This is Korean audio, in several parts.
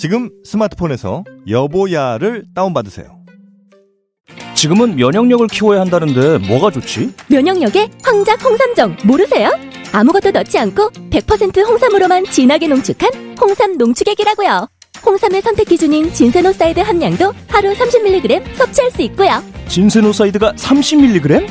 지금 스마트폰에서 여보야를 다운받으세요. 지금은 면역력을 키워야 한다는데 뭐가 좋지? 면역력에 황작 홍삼정 모르세요? 아무것도 넣지 않고 100% 홍삼으로만 진하게 농축한 홍삼 농축액이라고요. 홍삼의 선택 기준인 진세노사이드 함량도 하루 30mg 섭취할 수 있고요. 진세노사이드가 30mg?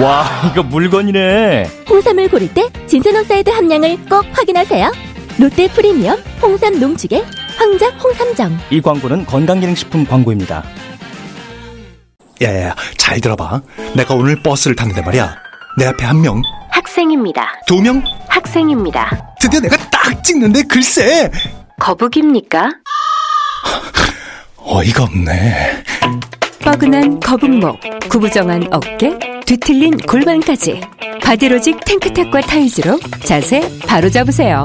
와, 이거 물건이네. 홍삼을 고를 때 진세노사이드 함량을 꼭 확인하세요. 롯데 프리미엄 홍삼 농축액 황작 홍삼정. 이 광고는 건강기능식품 광고입니다. 야야야, 잘 들어봐. 내가 오늘 버스를 탔는데 말이야. 내 앞에 한 명, 학생입니다. 두 명, 학생입니다. 드디어 내가 딱 찍는데 글쎄. 거북입니까? 어이가 없네. 뻐근한 거북목, 구부정한 어깨, 뒤틀린 골반까지 바디로직 탱크탑과 타이즈로 자세 바로 잡으세요.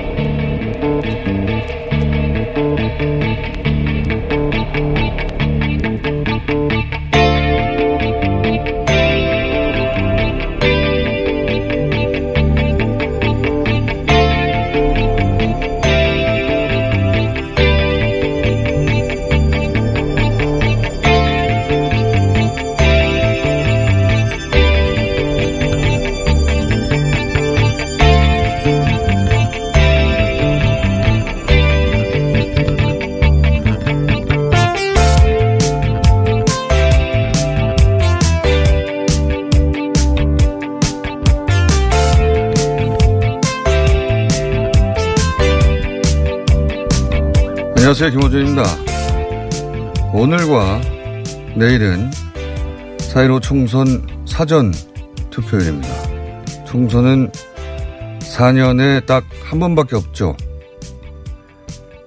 안녕하세요. 김호준입니다. 오늘과 내일은 4.15 총선 사전 투표일입니다. 총선은 4년에 딱 한 번밖에 없죠.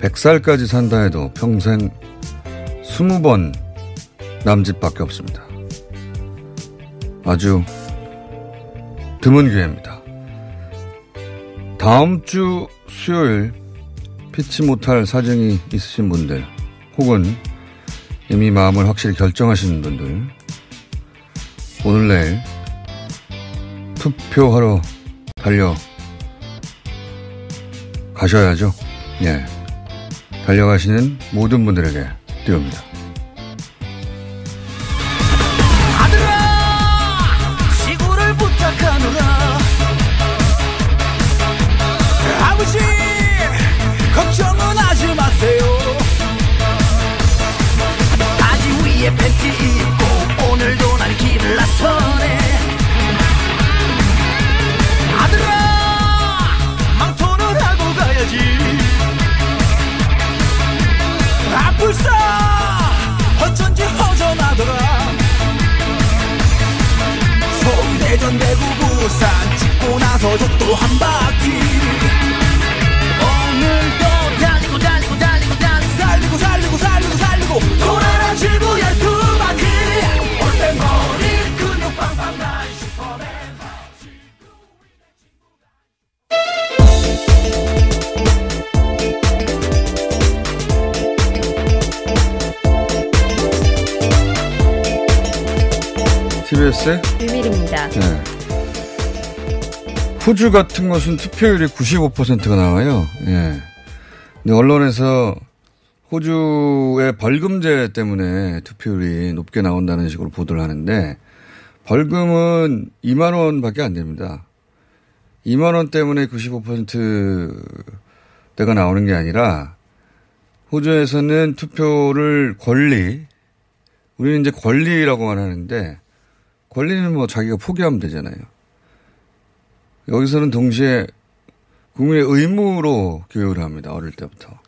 100살까지 산다 해도 평생 20번 남짓밖에 없습니다. 아주 드문 기회입니다. 다음 주 수요일 피치 못할 사정이 있으신 분들 혹은 이미 마음을 확실히 결정하신 분들 오늘 내일 투표하러 달려 가셔야죠. 예. 달려가시는 모든 분들에게 띄웁니다. 또한 바퀴 호주 같은 것은 투표율이 95%가 나와요. 예. 근데 언론에서 호주의 벌금제 때문에 투표율이 높게 나온다는 식으로 보도를 하는데 벌금은 2만 원밖에 안 됩니다. 2만 원 때문에 95%대가 나오는 게 아니라 호주에서는 투표를 권리, 우리는 이제 권리라고만 하는데 권리는 뭐 자기가 포기하면 되잖아요. 여기서는 동시에 국민의 의무로 교육을 합니다. 어릴 때부터.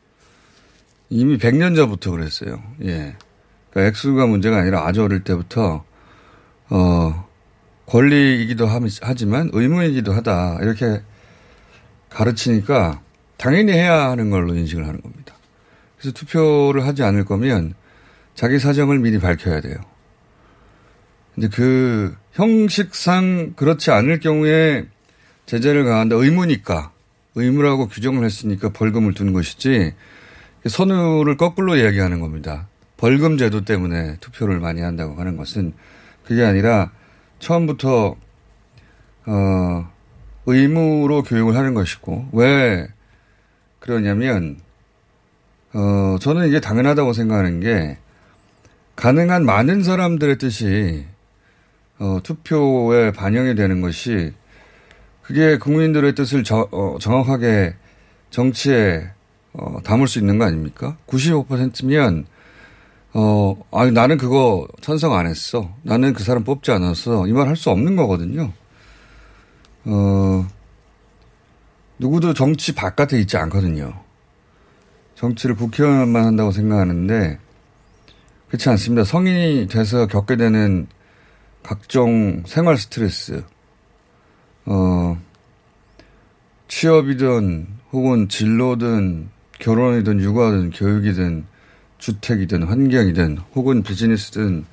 이미 100년 전부터 그랬어요. 예. 그러니까 액수가 문제가 아니라 아주 어릴 때부터, 어, 권리이기도 하지만 의무이기도 하다. 이렇게 가르치니까 당연히 해야 하는 걸로 인식을 하는 겁니다. 그래서 투표를 하지 않을 거면 자기 사정을 미리 밝혀야 돼요. 근데 그 형식상 그렇지 않을 경우에 제재를 가한다 의무니까 의무라고 규정을 했으니까 벌금을 두는 것이지 선우를 거꾸로 이야기하는 겁니다. 벌금 제도 때문에 투표를 많이 한다고 하는 것은 그게 아니라 처음부터 어 의무로 교육을 하는 것이고 왜 그러냐면 어 저는 이게 당연하다고 생각하는 게 가능한 많은 사람들의 뜻이 어 투표에 반영이 되는 것이 그게 국민들의 뜻을 저, 어, 정확하게 정치에 어, 담을 수 있는 거 아닙니까? 95%면 어, 아니, 나는 그거 찬성 안 했어. 나는 그 사람 뽑지 않았어. 이 말 할 수 없는 거거든요. 어, 누구도 정치 바깥에 있지 않거든요. 정치를 국회의원만 한다고 생각하는데, 그렇지 않습니다. 성인이 돼서 겪게 되는 각종 생활 스트레스, 어, 취업이든 혹은 진로든 결혼이든 육아든 교육이든 주택이든 환경이든 혹은 비즈니스든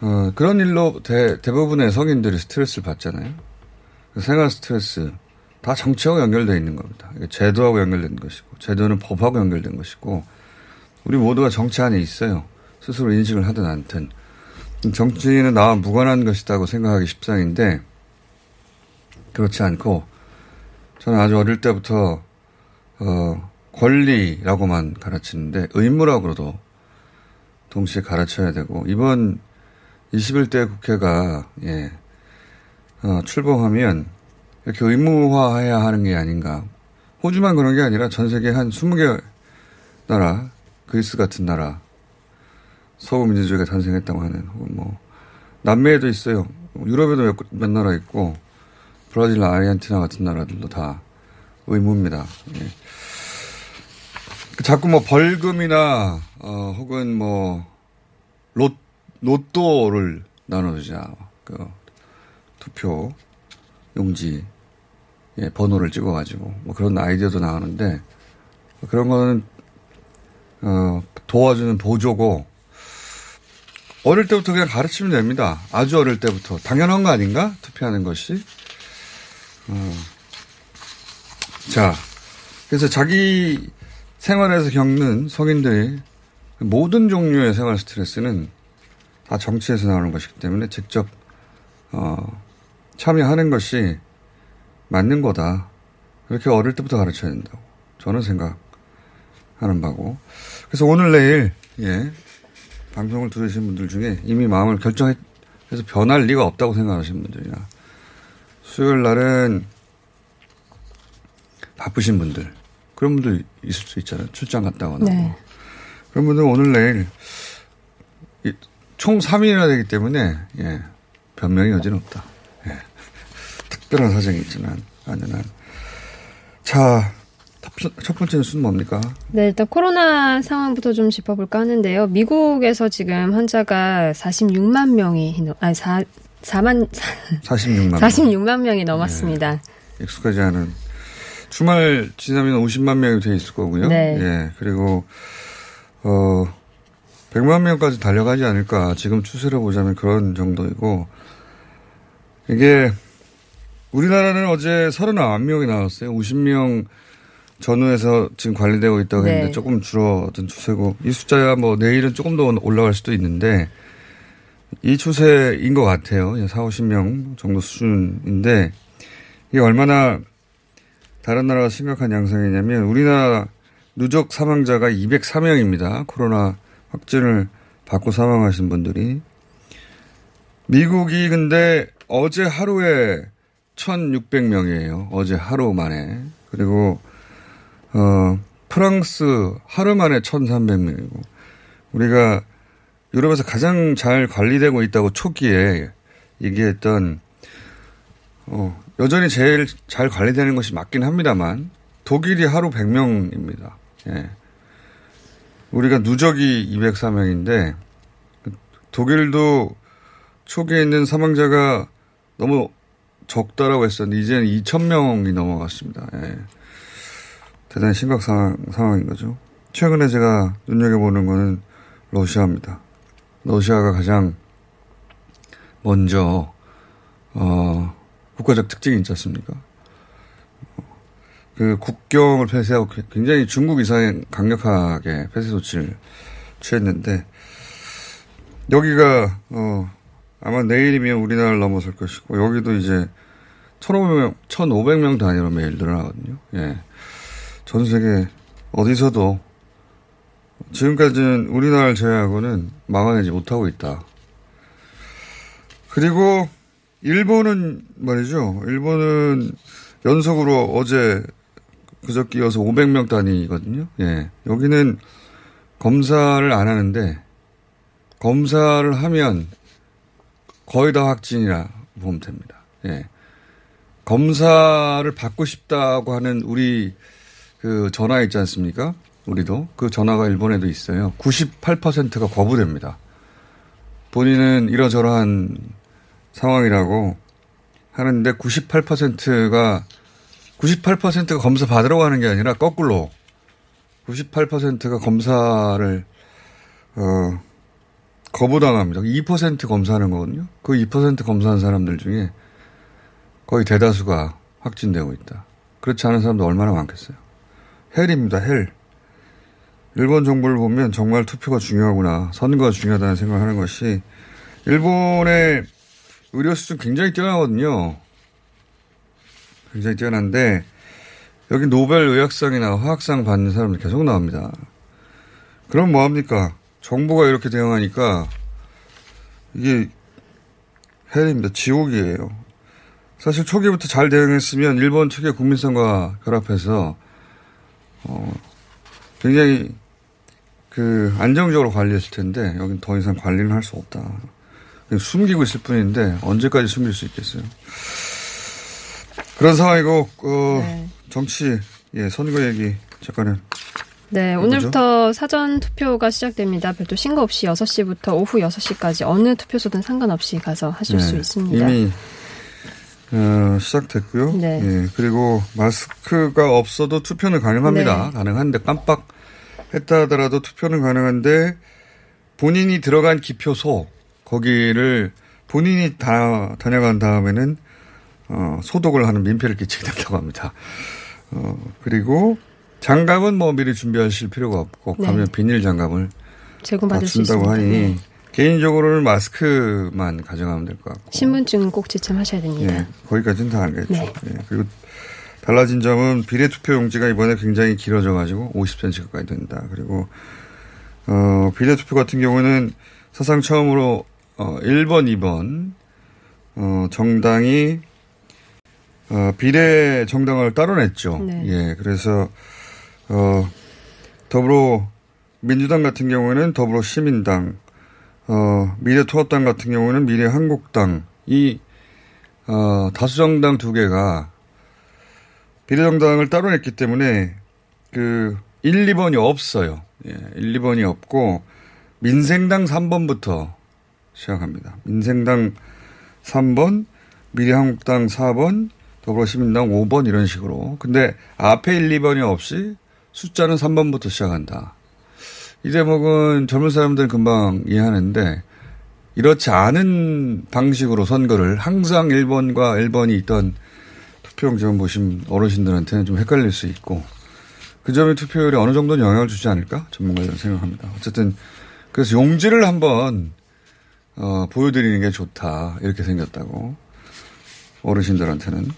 어, 그런 일로 대, 대부분의 성인들이 스트레스를 받잖아요. 그 생활 스트레스 다 정치하고 연결되어 있는 겁니다. 제도하고 연결된 것이고 제도는 법하고 연결된 것이고 우리 모두가 정치 안에 있어요. 스스로 인식을 하든 않든 정치는 나와 무관한 것이다고 생각하기 십상인데 그렇지 않고 저는 아주 어릴 때부터 어, 권리라고만 가르치는데 의무라고도 동시에 가르쳐야 되고 이번 21대 국회가 예, 어, 출범하면 이렇게 의무화해야 하는 게 아닌가. 호주만 그런 게 아니라 전 세계 한 20개 나라, 그리스 같은 나라, 서구 민주주의가 탄생했다고 하는, 혹은 뭐, 남미에도 있어요. 유럽에도 몇, 몇 나라 있고, 브라질, 아르헨티나 같은 나라들도 다 의무입니다. 예. 자꾸 뭐 벌금이나 어 혹은 뭐 로, 로또를 나눠주자. 그 투표 용지 예, 번호를 찍어가지고 뭐 그런 아이디어도 나오는데 그런 거는 어, 도와주는 보조고 어릴 때부터 그냥 가르치면 됩니다. 아주 어릴 때부터 당연한 거 아닌가 투표하는 것이. 어. 자, 그래서 자기 생활에서 겪는 성인들이 모든 종류의 생활 스트레스는 다 정치에서 나오는 것이기 때문에 직접 어, 참여하는 것이 맞는 거다. 이렇게 어릴 때부터 가르쳐야 된다고 저는 생각하는 바고. 그래서 오늘 내일 예 방송을 들으신 분들 중에 이미 마음을 결정해서 변할 리가 없다고 생각하시는 분들이나 수요일 날은 바쁘신 분들 그런 분들 있을 수 있잖아요. 출장 갔다 오나. 네. 그런 분들은 오늘 내일 총 3일이나 되기 때문에 예, 변명의 여지는 없다. 예. 특별한 사정이 있지만 않는 한. 자, 첫 번째 뉴스는 뭡니까? 네, 일단 코로나 상황부터 좀 짚어볼까 하는데요. 미국에서 지금 환자가 46만 명이, 아니, 4, 4만, 46만 46만 명이 넘었습니다. 네. 익숙하지 않은 주말 지나면 50만 명이 돼 있을 거고요. 네. 예. 그리고 어 100만 명까지 달려가지 않을까. 지금 추세를 보자면 그런 정도이고 이게 우리나라는 어제 39명이 나왔어요. 50명 전후에서 지금 관리되고 있다고 했는데 네. 조금 줄어든 추세고 이 숫자야 뭐 내일은 조금 더 올라갈 수도 있는데 이 추세인 것 같아요. 4, 50명 정도 수준인데 이게 얼마나 다른 나라가 심각한 양상이냐면 우리나라 누적 사망자가 203명입니다. 코로나 확진을 받고 사망하신 분들이. 미국이 근데 어제 하루에 1,600명이에요. 어제 하루 만에. 그리고, 어, 프랑스 하루 만에 1,300명이고. 우리가 유럽에서 가장 잘 관리되고 있다고 초기에 얘기했던 어, 여전히 제일 잘 관리되는 것이 맞긴 합니다만 독일이 하루 100명입니다. 예. 우리가 누적이 204명인데 독일도 초기에 있는 사망자가 너무 적다라고 했었는데 이제는 2,000명이 넘어갔습니다. 예. 대단히 심각 상황, 상황인 거죠. 최근에 제가 눈여겨보는 거는 러시아입니다. 러시아가 가장 먼저 어, 국가적 특징이 있지 않습니까? 그 국경을 폐쇄하고 굉장히 중국 이상의 강력하게 폐쇄 조치를 취했는데 여기가 어 아마 내일이면 우리나라를 넘어설 것이고 여기도 이제 1,500명, 1,500명 단위로 매일 늘어나거든요. 예. 전 세계 어디서도 지금까지는 우리나라를 제외하고는 막아내지 못하고 있다. 그리고 일본은 말이죠. 일본은 연속으로 어제 그저께 이어서 500명 단위거든요. 예. 여기는 검사를 안 하는데 검사를 하면 거의 다 확진이라 보면 됩니다. 예. 검사를 받고 싶다고 하는 우리 그 전화 있지 않습니까? 우리도 그 전화가 일본에도 있어요. 98%가 거부됩니다. 본인은 이러저러한 상황이라고 하는데 98%가 98%가 검사 받으러 가는 게 아니라 거꾸로 98%가 검사를 어 거부당합니다. 2% 검사하는 거거든요. 그 2% 검사한 사람들 중에 거의 대다수가 확진되고 있다. 그렇지 않은 사람도 얼마나 많겠어요. 헬입니다, 헬. 일본 정부를 보면 정말 투표가 중요하구나. 선거가 중요하다는 생각을 하는 것이 일본의 의료 수준 굉장히 뛰어나거든요. 굉장히 뛰어난데 여기 노벨 의학상이나 화학상 받는 사람들 계속 나옵니다. 그럼 뭐합니까? 정부가 이렇게 대응하니까 이게 헬입니다. 지옥이에요. 사실 초기부터 잘 대응했으면 일본 측의 국민성과 결합해서 어 굉장히 그 안정적으로 관리했을 텐데 여긴 더 이상 관리를 할 수 없다. 숨기고 있을 뿐인데 언제까지 숨길 수 있겠어요. 그런 상황이고 어, 네. 정치 예 선거 얘기 잠깐은 네, 오늘부터 사전 투표가 시작됩니다. 별도 신고 없이 6시부터 오후 6시까지 어느 투표소든 상관없이 가서 하실 네, 수 있습니다. 이미 어, 시작됐고요. 네. 예, 그리고 마스크가 없어도 투표는 가능합니다. 네. 가능한데 깜빡 했다 하더라도 투표는 가능한데 본인이 들어간 기표소 거기를 본인이 다 다녀간 다음에는 어, 소독을 하는 민폐를 끼치게 된다고 합니다. 어, 그리고 장갑은 뭐 미리 준비하실 필요가 없고 네. 가면 비닐 장갑을 다 제공받을 수 준다고. 하니 네. 개인적으로는 마스크만 가져가면 될 것 같고 신분증 꼭 지참하셔야 됩니다. 예, 거기까지는 다 알겠죠. 네. 예, 그리고 달라진 점은 비례투표 용지가 이번에 굉장히 길어져가지고 50cm 가까이 된다. 그리고 어, 비례투표 같은 경우는 사상 처음으로 어, 1번, 2번 어, 정당이 어, 비례 정당을 따로 냈죠. 네. 예, 그래서 어, 더불어 민주당 같은 경우에는 더불어 시민당, 어, 미래통합당 같은 경우는 미래한국당 이 어, 다수정당 두 개가 비례정당을 따로 냈기 때문에 그 1, 2번이 없어요. 예, 1, 2번이 없고 민생당 3번부터 시작합니다. 민생당 3번, 미래한국당 4번, 더불어시민당 5번 이런 식으로. 근데 앞에 1, 2번이 없이 숫자는 3번부터 시작한다. 이 대목은 젊은 사람들은 금방 이해하는데 이렇지 않은 방식으로 선거를 항상 1번과 1번이 있던 투표용지만 보신 어르신들한테는 좀 헷갈릴 수 있고 그 점이 투표율에 어느 정도는 영향을 주지 않을까 전문가들은 생각합니다. 어쨌든 그래서 용지를 한번 어, 보여드리는 게 좋다 이렇게 생겼다고 어르신들한테는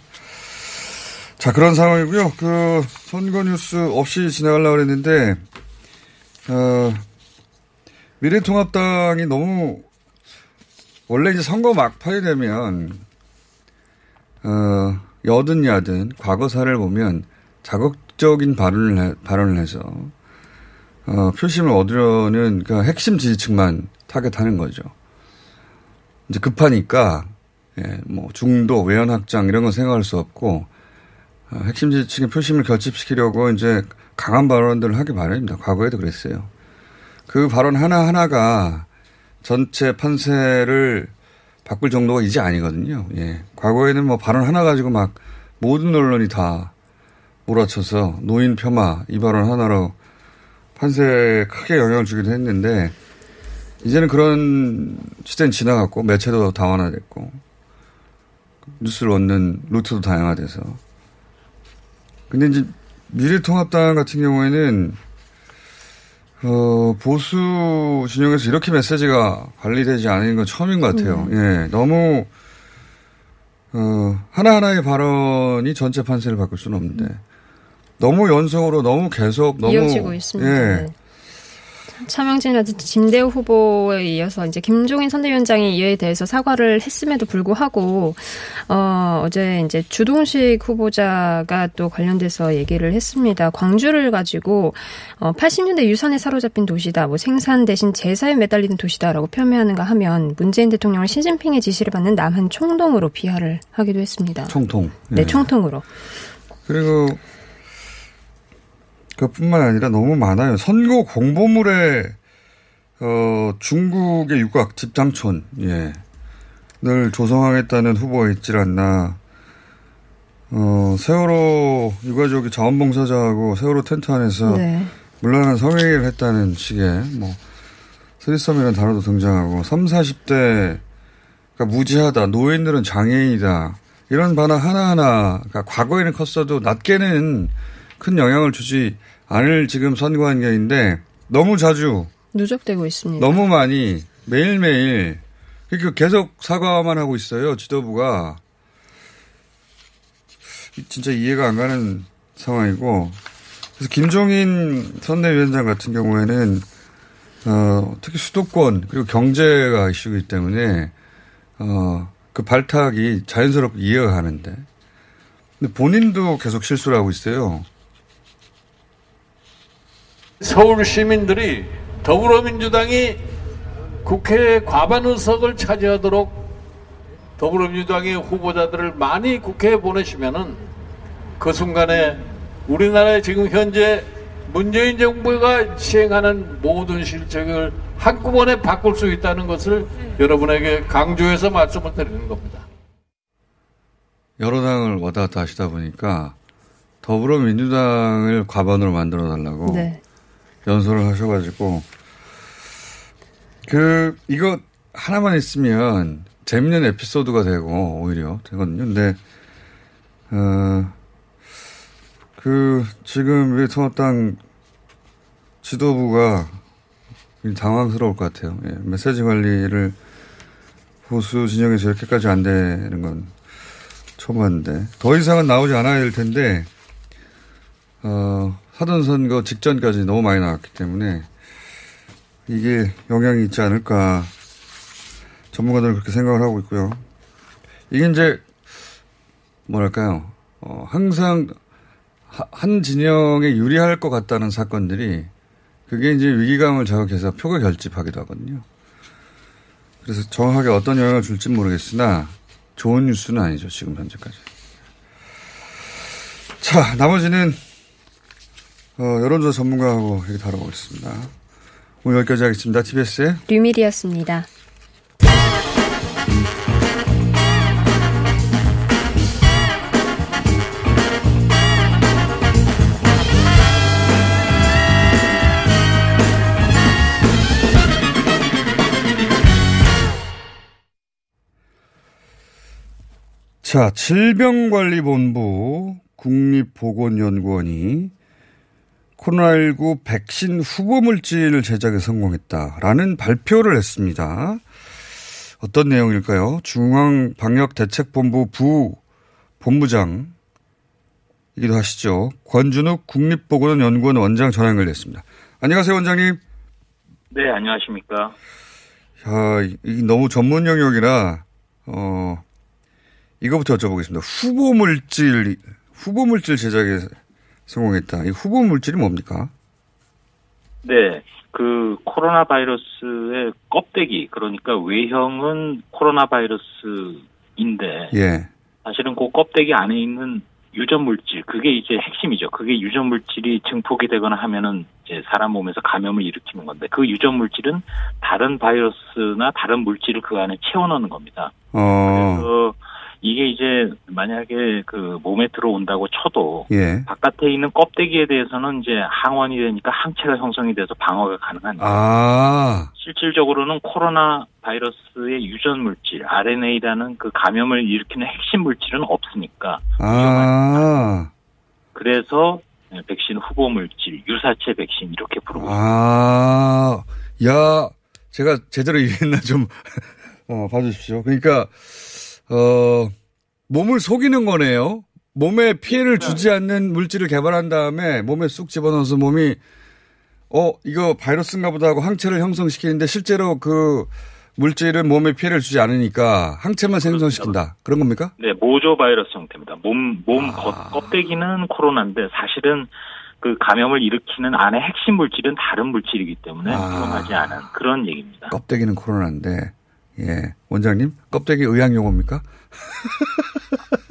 자 그런 상황이고요. 그 선거 뉴스 없이 지나가려고 했는데 어, 미래통합당이 너무 원래 이제 선거 막판이 되면 어, 여든 야든 과거사를 보면 자극적인 발언을 해, 발언을 해서 어, 표심을 얻으려는 그 핵심 지지층만 타겟하는 거죠. 이제 급하니까 예, 뭐 중도, 외연 확장 이런 건 생각할 수 없고 어, 핵심 지지층의 표심을 결집시키려고 이제 강한 발언들을 하기 마련입니다. 과거에도 그랬어요. 그 발언 하나 하나가 전체 판세를 바꿀 정도가 이제 아니거든요. 예. 과거에는 뭐 발언 하나 가지고 막 모든 언론이 다 몰아쳐서 노인 폄하 이 발언 하나로 판세에 크게 영향을 주기도 했는데 이제는 그런 시대는 지나갔고 매체도 다원화됐고 뉴스를 얻는 루트도 다양화돼서 근데 이제 미래통합당 같은 경우에는 어, 보수 진영에서 이렇게 메시지가 관리되지 않은 건 처음인 것 같아요. 예, 너무 어, 하나하나의 발언이 전체 판세를 바꿀 수는 없는데 너무 연속으로 너무 계속 너무 이어지고 있습니다. 예. 네. 차명진이라든지 진대우 후보에 이어서 이제 김종인 선대위원장이 이에 대해서 사과를 했음에도 불구하고 어 어제 이제 주동식 후보자가 또 관련돼서 얘기를 했습니다. 광주를 가지고 어 80년대 유산에 사로잡힌 도시다. 뭐 생산 대신 제사에 매달리는 도시다라고 표명하는가 하면 문재인 대통령을 시진핑의 지시를 받는 남한 총동으로 비하를 하기도 했습니다. 총통. 네, 예. 총통으로. 그리고 그뿐만 아니라 너무 많아요. 선거 공보물에 어, 중국의 육각 집장촌 예. 늘 조성하겠다는 후보가 있질 않나. 어, 세월호 유가족이 자원봉사자하고 세월호 텐트 안에서 네. 물란한 성회의를 했다는 식의 뭐 스리썸이라는 단어도 등장하고 3, 40대 가 무지하다. 노인들은 장애인이다. 이런 반응 하나하나 가 과거에는 컸어도 낮게는 큰 영향을 주지 않을 지금 선거 환경인데 너무 자주 누적되고 있습니다. 너무 많이 매일매일 그러니까 계속 사과만 하고 있어요. 지도부가 진짜 이해가 안 가는 상황이고 그래서 김종인 선대위원장 같은 경우에는 어, 특히 수도권 그리고 경제가 이슈이기 때문에 어, 그 발탁이 자연스럽게 이해가 가는데 근데 본인도 계속 실수를 하고 있어요. 서울 시민들이 더불어민주당이 국회 과반 의석을 차지하도록 더불어민주당의 후보자들을 많이 국회에 보내시면은 그 순간에 우리나라의 지금 현재 문재인 정부가 시행하는 모든 실정을 한꺼번에 바꿀 수 있다는 것을 여러분에게 강조해서 말씀을 드리는 겁니다. 여러 당을 왔다 갔다 하시다 보니까 더불어민주당을 과반으로 만들어 달라고 네. 연설을 하셔가지고 그 이거 하나만 있으면 재밌는 에피소드가 되고 오히려 되거든요. 근데 어 그 지금 미래통합당 지도부가 당황스러울 것 같아요. 예, 메시지 관리를 보수 진영에서 이렇게까지 안 되는 건 처음 봤는데 더 이상은 나오지 않아야 될 텐데 어, 사전 선거 직전까지 너무 많이 나왔기 때문에 이게 영향이 있지 않을까 전문가들은 그렇게 생각을 하고 있고요. 이게 이제 뭐랄까요? 어, 항상 하- 한 진영에 유리할 것 같다는 사건들이 그게 이제 위기감을 자극해서 표가 결집하기도 하거든요. 그래서 정확하게 어떤 영향을 줄지 모르겠으나 좋은 뉴스는 아니죠 지금 현재까지. 자 나머지는 어, 여론조사 전문가하고 얘기 다뤄보겠습니다. 오늘 여기까지 하겠습니다. TBS의 류밀이었습니다. 자, 질병관리본부 국립보건연구원이 코로나19 백신 후보 물질 제작에 성공했다라는 발표를 했습니다. 어떤 내용일까요? 중앙방역대책본부 부 본부장이기도 하시죠. 권준욱 국립보건연구원 원장 전화 연결됐습니다. 안녕하세요, 원장님. 네, 안녕하십니까. 야, 이 너무 전문 영역이라 어 이거부터 여쭤보겠습니다. 후보 물질 후보 물질 제작에 성공했다. 이 후보 물질이 뭡니까? 네, 그 코로나 바이러스의 껍데기, 그러니까 외형은 코로나 바이러스 껍데기인데 예. 사실은 그 껍데기 안에 있는 유전 물질 그게 이제 핵심이죠. 그게 유전 물질이 증폭이 되거나 하면은 이제 사람 몸에서 감염을 일으키는 건데 그 유전 물질은 다른 바이러스나 다른 물질을 그 안에 채워 넣는 겁니다. 어. 그래서 이게 이제 만약에 그 몸에 들어온다고 쳐도 예. 바깥에 있는 껍데기에 대해서는 이제 항원이 되니까 항체가 형성이 돼서 방어가 가능한데 아. 실질적으로는 코로나 바이러스의 유전 물질 RNA라는 그 감염을 일으키는 핵심 물질은 없으니까 아. 그래서 백신 후보 물질 유사체 백신 이렇게 부르고 아. 야, 제가 제대로 이해했나 좀, 어, 봐주십시오. 그러니까, 어, 몸을 속이는 거네요. 몸에 피해를 주지 않는 물질을 개발한 다음에 몸에 쑥 집어넣어서 몸이, 어, 이거 바이러스인가 보다 하고 항체를 형성시키는데 실제로 그 물질은 몸에 피해를 주지 않으니까 항체만 생성시킨다. 그런 겁니까? 네, 모조 바이러스 형태입니다. 몸, 몸 아. 겉, 껍데기는 코로나인데 사실은 그 감염을 일으키는 안에 핵심 물질은 다른 물질이기 때문에 아. 위험하지 않은 그런 얘기입니다. 껍데기는 코로나인데, 예. 원장님, 껍데기 의학 용어입니까?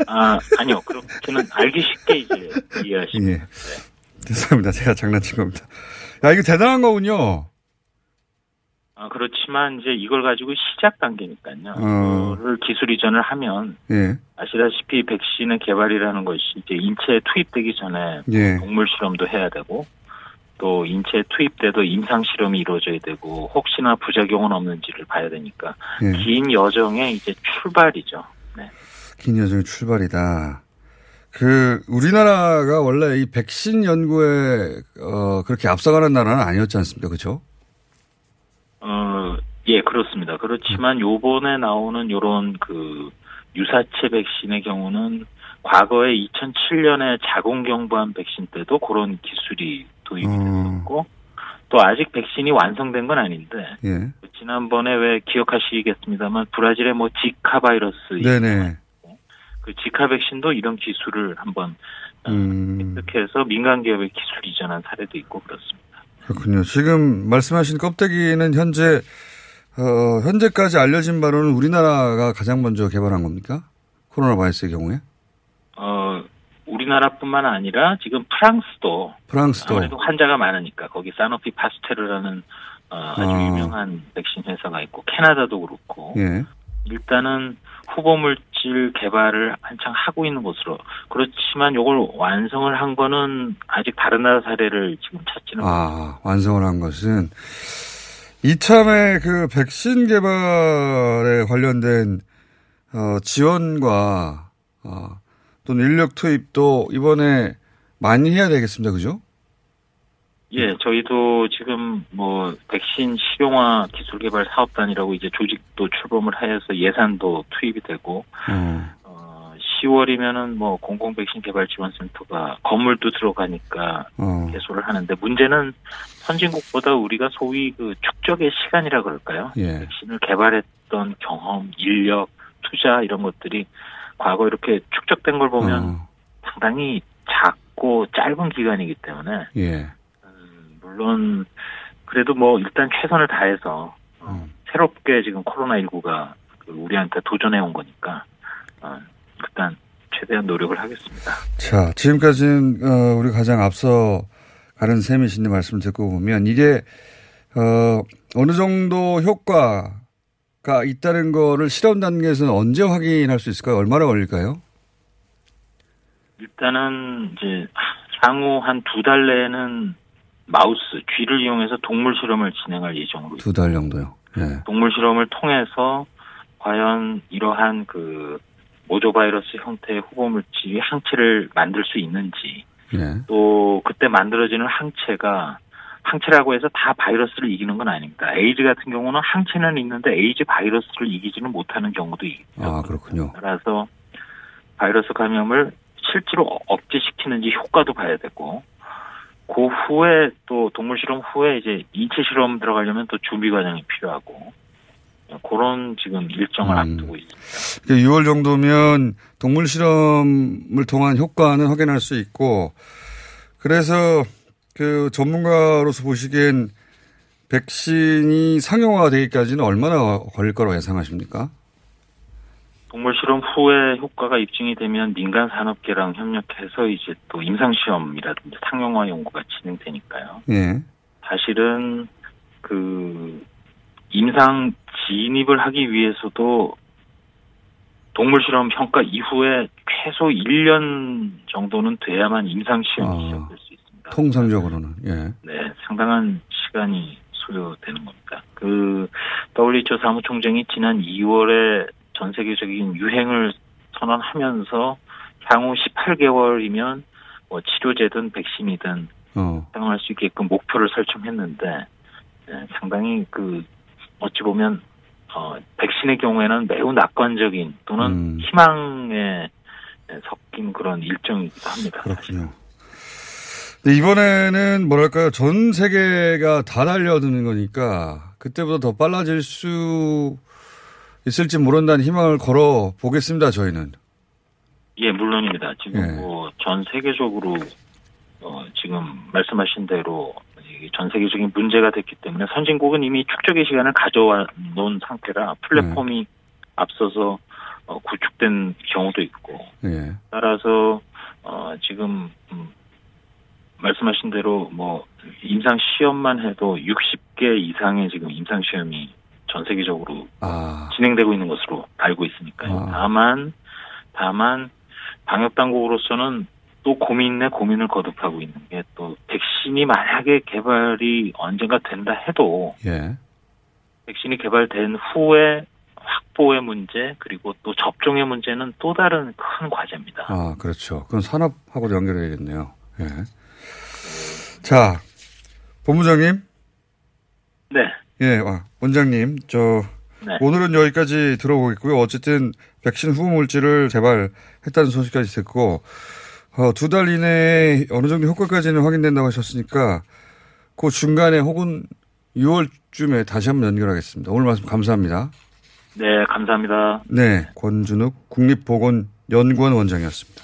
아, 아니요. 그렇게는 알기 쉽게 이제 이해하시면. 예. 죄송합니다. 제가 장난친 겁니다. 야, 이거 대단한 거군요. 아, 그렇지만 이제 이걸 가지고 시작 단계니까요. 어. 그거를 기술 이전을 하면 예. 아시다시피 백신의 개발이라는 것이 이제 인체에 투입되기 전에 예. 동물 실험도 해야 되고 또 인체에 투입돼도 임상 실험이 이루어져야 되고 혹시나 부작용은 없는지를 봐야 되니까 예. 긴 여정의 이제 출발이죠. 네. 긴 여정의 출발이다. 그, 우리나라가 원래 이 백신 연구에, 어, 그렇게 앞서가는 나라는 아니었지 않습니까? 그죠? 어, 예, 그렇습니다. 그렇지만 요번에 나오는 요런 그 유사체 백신의 경우는 과거에 2007년에 자궁경부암 백신 때도 그런 기술이 도입이 됐었고 또 아직 백신이 완성된 건 아닌데 예. 지난번에 왜 기억하시겠습니다만 브라질의 뭐 지카 바이러스 네네. 그 지카 백신도 이런 기술을 한번 음, 획득해서 민간 기업에 기술 이전한 사례도 있고 그렇습니다. 그렇군요. 지금 말씀하신 껍데기는 현재, 어, 현재까지 알려진 바로는 우리나라가 가장 먼저 개발한 겁니까? 코로나 바이러스의 경우에? 어, 우리나라뿐만 아니라 지금 프랑스도 프랑스도. 아무래도 환자가 많으니까 거기 사노피 파스테르라는 어, 아주 아. 유명한 백신 회사가 있고 캐나다도 그렇고 예. 일단은 후보 물질 개발을 한창 하고 있는 곳으로 그렇지만 이걸 완성을 한 거는 아직 다른 나라 사례를 지금 찾지는 아, 완성을 한 것은 이참에 그 백신 개발에 관련된 어, 지원과 어, 또는 인력 투입도 이번에 많이 해야 되겠습니다. 그죠? 예, 저희도 지금 뭐 백신 실용화 기술 개발 사업단이라고 이제 조직도 출범을 하여서 예산도 투입이 되고 어, 10월이면은 뭐 공공 백신 개발 지원 센터가 건물도 들어가니까 어, 개소를 하는데 문제는 선진국보다 우리가 소위 그 축적의 시간이라 그럴까요? 예. 백신을 개발했던 경험, 인력, 투자 이런 것들이 과거 이렇게 축적된 걸 보면 어, 상당히 작고 짧은 기간이기 때문에 예. 물론 그래도 뭐 일단 최선을 다해서 어, 새롭게 지금 코로나 19가 우리한테 도전해 온 거니까 어, 일단 최대한 노력을 하겠습니다. 자, 지금까지는 어, 우리 가장 앞서 가는 셈이신데 말씀을 듣고 보면 이게 어, 어느 정도 효과 가 있다는 거를 실험 단계에서는 언제 확인할 수 있을까요? 얼마나 걸릴까요? 일단은 이제 향후 한 두 달 내에는 마우스 쥐를 이용해서 동물 실험을 진행할 예정으로 두 달 정도요. 예. 동물 실험을 통해서 과연 이러한 그 모조 바이러스 형태의 후보 물질이 항체를 만들 수 있는지 예. 또 그때 만들어지는 항체가 항체라고 해서 다 바이러스를 이기는 건 아닙니다. 에이즈 같은 경우는 항체는 있는데 에이즈 바이러스를 이기지는 못하는 경우도 있고 아, 그렇군요. 따라서 바이러스 감염을 실제로 억제시키는지 효과도 봐야 되고 그 후에 또 동물 실험 후에 이제 인체 실험 들어가려면 또 준비 과정이 필요하고 그런 지금 일정을 앞두고 있습니다. 6월 정도면 동물 실험을 통한 효과는 확인할 수 있고 그래서 그 전문가로서 보시기엔 백신이 상용화가 되기까지는 얼마나 걸릴 거라고 예상하십니까? 동물 실험 후에 효과가 입증이 되면 민간 산업계랑 협력해서 이제 또 임상 시험이라든지 상용화 연구가 진행되니까요. 예. 사실은 그 임상 진입을 하기 위해서도 동물 실험 평가 이후에 최소 1년 정도는 돼야만 임상 시험이 시작될 수. 통상적으로는 예. 네, 상당한 시간이 소요되는 겁니다. 그 WHO 사무총장이 지난 2월에 전 세계적인 유행을 선언하면서 향후 18개월이면 뭐 치료제든 백신이든 어. 사용할 수 있게끔 목표를 설정했는데 예, 상당히 그 어찌 보면 어, 백신의 경우에는 매우 낙관적인 또는 음. 희망에 섞인 그런 일정이기도 합니다. 그렇군요. 근데 이번에는 뭐랄까요 전 세계가 다 달려드는 거니까 그때보다 더 빨라질 수 있을지 모른다는 희망을 걸어 보겠습니다 저희는. 예, 물론입니다. 지금 예. 뭐전 세계적으로 어, 지금 말씀하신 대로 이전 세계적인 문제가 됐기 때문에 선진국은 이미 축적의 시간을 가져와 놓은 상태라 플랫폼이 앞서서 어, 구축된 경우도 있고 예. 따라서 어, 지금 음, 말씀하신 대로 뭐 임상 시험만 해도 60개 이상의 지금 임상 시험이 전 세계적으로 아. 진행되고 있는 것으로 알고 있으니까요. 다만 다만 방역 당국으로서는 또 고민 내 고민을 거듭하고 있는 게 또 백신이 만약에 개발이 언젠가 된다 해도 예. 백신이 개발된 후에 확보의 문제 그리고 또 접종의 문제는 또 다른 큰 과제입니다. 아 그렇죠. 그건 산업하고도 연결해야겠네요. 예. 자 본부장님. 네. 예, 아, 원장님, 저, 네. 오늘은 여기까지 들어보겠고요. 어쨌든, 백신 후보 물질을 개발했다는 소식까지 듣고, 어, 두 달 이내에 어느 정도 효과까지는 확인된다고 하셨으니까, 그 중간에 혹은 6월쯤에 다시 한번 연결하겠습니다. 오늘 말씀 감사합니다. 네, 감사합니다. 네, 권준욱 국립보건연구원 원장이었습니다.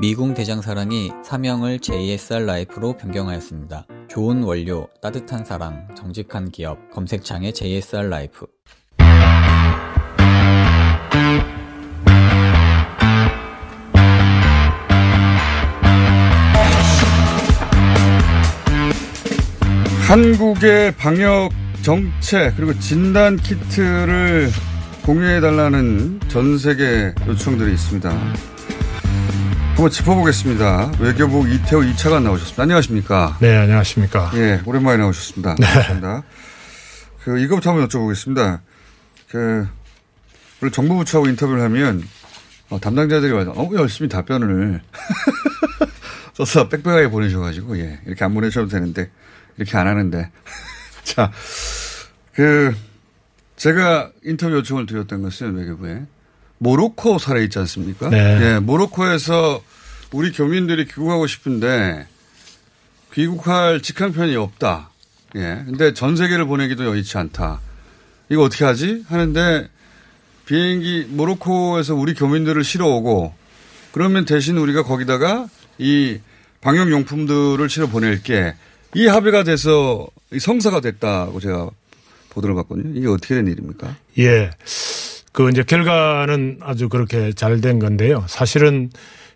미궁 대장사랑이 사명을 JSR 라이프로 변경하였습니다. 좋은 원료, 따뜻한 사랑, 정직한 기업, 검색창에 JSR 라이프. 한국의 방역 정책 그리고 진단 키트를 공유해 달라는 전 세계 요청들이 있습니다. 한번 짚어보겠습니다. 외교부 이태호 이차관 나오셨습니다. 안녕하십니까? 네, 안녕하십니까? 예, 오랜만에 나오셨습니다. 네. 반갑습니다. 그 이거부터 한번 여쭤보겠습니다. 그 원래 정부 부처하고 인터뷰를 하면 어, 담당자들이 와서 너무 열심히 답변을 써서 빽빽하게 보내셔가지고 예 이렇게 안 보내셔도 되는데 이렇게 안 하는데 자 그 제가 인터뷰 요청을 드렸던 것은 외교부에 모로코 사례 있지 않습니까? 네. 예, 모로코에서 우리 교민들이 귀국하고 싶은데 귀국할 직항편이 없다. 예. 근데 전 세계를 보내기도 여의치 않다. 이거 어떻게 하지? 하는데 비행기 모로코에서 우리 교민들을 실어오고 그러면 대신 우리가 거기다가 이 방역 용품들을 실어 보낼게. 이 합의가 돼서 이 성사가 됐다고 제가 보도를 봤거든요. 이게 어떻게 된 일입니까? 예. 그 이제 결과는 아주 그렇게 잘 된 건데요. 사실은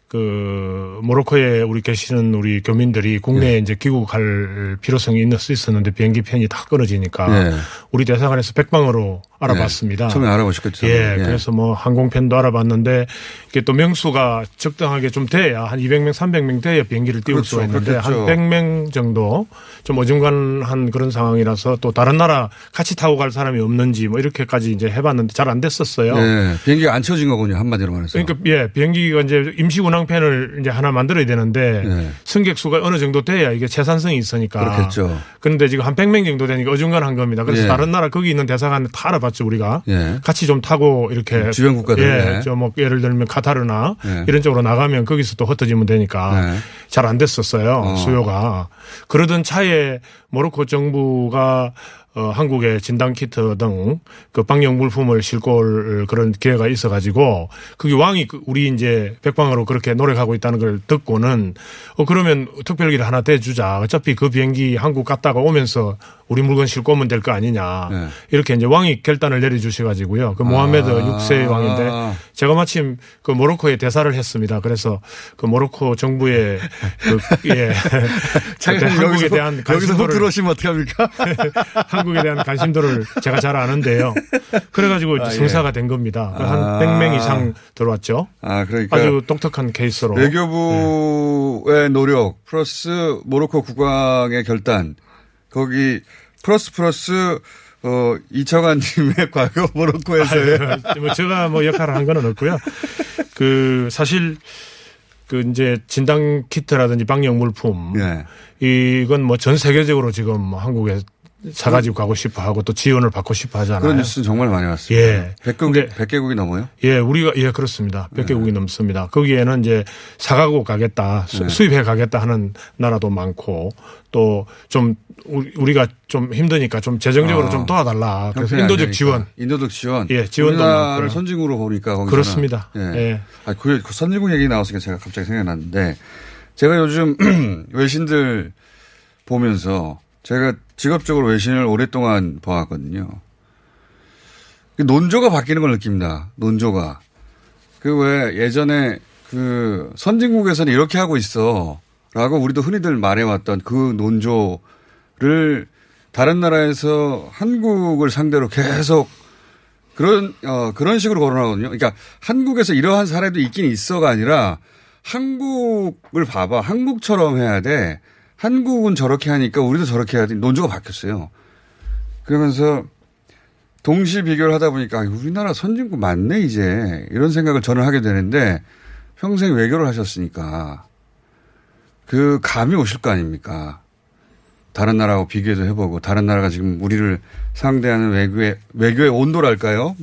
그 모로코에 우리 계시는 우리 교민들이 국내에 예. 이제 귀국할 필요성이 있을 수 있었는데 비행기 편이 다 끊어지니까 예. 우리 대사관에서 백방으로 알아봤습니다. 예. 처음에 알아보셨겠죠. 예, 예. 그래서 뭐 항공편도 알아봤는데 이게 또 명수가 적당하게 좀 돼야 한 200명, 300명 돼야 비행기를 띄울 그렇죠. 수가 있는데 한 그렇겠죠. 100명 정도 좀 어중간한 그런 상황이라서 또 다른 나라 같이 타고 갈 사람이 없는지 뭐 이렇게까지 이제 해봤는데 잘 안 됐었어요. 예. 비행기가 안 쳐진 거군요. 한마디로 말해서. 그러니까 예 비행기가 이제 임시 운항편을 이제 하나 만들어야 되는데 예. 승객 수가 어느 정도 돼야 이게 재산성이 있으니까 그렇겠죠. 그런데 지금 한 100명 정도 되니까 어중간한 겁니다. 그래서 예. 다른 나라 거기 있는 대사관에 다 알아봤 죠 우리가 예. 같이 좀 타고 이렇게 주변 국가들. 예, 예. 저뭐 예를 들면 카타르나 예. 이런 쪽으로 나가면 거기서 또 흩어지면 되니까 예. 잘안 됐었어요 어. 수요가 그러던 차에 모로코 정부가 어, 한국에 진단키트 등 그 방역 물품을 싣고 올 그런 기회가 있어 가지고 그게 왕이 그 우리 이제 백방으로 그렇게 노력하고 있다는 걸 듣고는 어, 그러면 특별기를 하나 대주자. 어차피 그 비행기 한국 갔다가 오면서 우리 물건 싣고 오면 될 거 아니냐. 네. 이렇게 이제 왕이 결단을 내려주셔 가지고요. 그 모하메드 아. 6세 왕인데 제가 마침 그 모로코에 대사를 했습니다. 그래서 그 모로코 정부의 그, 예. 그때 한국에 대한 관심도를 들어오시면 어떡합니까? 한국에 대한 관심도를 제가 잘 아는데요. 그래 가지고 아, 예. 성사가 된 겁니다. 아. 한 100명 이상 들어왔죠. 아, 그러니까 아주 똑똑한 케이스로. 외교부의 노력 플러스 모로코 국왕의 결단 거기 플러스 플러스 어 이청환님의 과거 모로코에서의 아유, 뭐 제가 뭐 역할을 한 건 없고요. 그 사실 그 이제 진단 키트라든지 방역 물품 예. 이건 뭐 전 세계적으로 지금 한국에 사가지고 가고 싶어 하고 또 지원을 받고 싶어 하잖아요. 그런 뉴스는 정말 많이 왔습니다. 예. 100개국이, 100개국이 넘어요? 예, 우리가 예 그렇습니다. 100개국이 넘습니다. 거기에는 이제 사가고 가겠다, 수, 네. 수입해 가겠다 하는 나라도 많고 또 좀 우리가 좀 힘드니까 좀 재정적으로 아. 좀 도와달라. 그래서 인도적. 지원. 인도적 지원. 예, 지원도 우리나라를. 선진국으로 보니까 거기서는. 그렇습니다. 예. 예. 아, 그, 그 선진국 얘기 나왔으니까 제가 갑자기 생각났는데 제가 요즘 외신들 보면서 제가 직업적으로 외신을 오랫동안 봐왔거든요. 그 논조가 바뀌는 걸 느낍니다. 논조가. 그 왜 예전에 그 선진국에서는 이렇게 하고 있어. 라고 우리도 흔히들 말해왔던 그 논조를 다른 나라에서 한국을 상대로 계속 그런, 어, 그런 식으로 거론하거든요. 그러니까 한국에서 이러한 사례도 있긴 있어가 아니라 한국을 봐봐. 한국처럼 해야 돼. 한국은 저렇게 하니까 우리도 저렇게 해야 돼. 논조가 바뀌었어요. 그러면서 동시 비교를 하다 보니까 아, 우리나라 선진국 맞네 이제 이런 생각을 저는 하게 되는데 평생 외교를 하셨으니까 그 감이 오실 거 아닙니까? 다른 나라하고 비교도 해보고 다른 나라가 지금 우리를 상대하는 외교의 외교의 온도랄까요?